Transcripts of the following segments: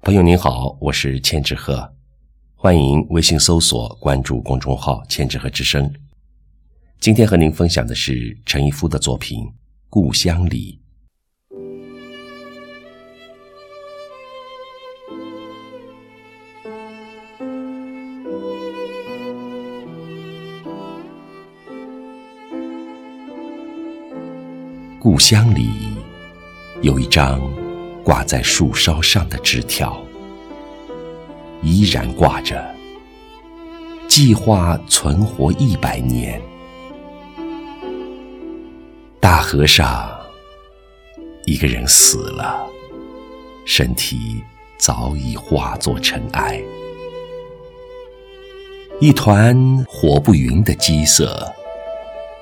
朋友您好，我是千纸鹤，欢迎微信搜索关注公众号“千纸鹤之声”。今天和您分享的是陈一夫的作品《故乡里》。故乡里有一张。挂在树梢上的枝条，依然挂着。计划存活一百年。大河上，一个人死了，身体早已化作尘埃。一团火不匀的鸡色，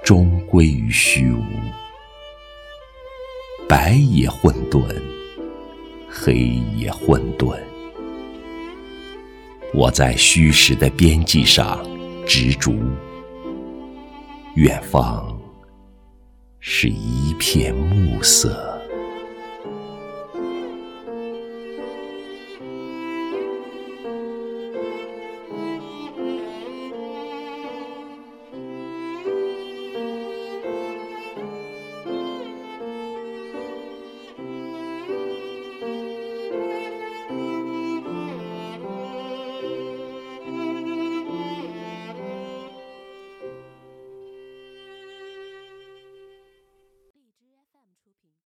终归于虚无。白也混沌。黑夜混沌，我在虚实的边际上执着，远方是一片暮色。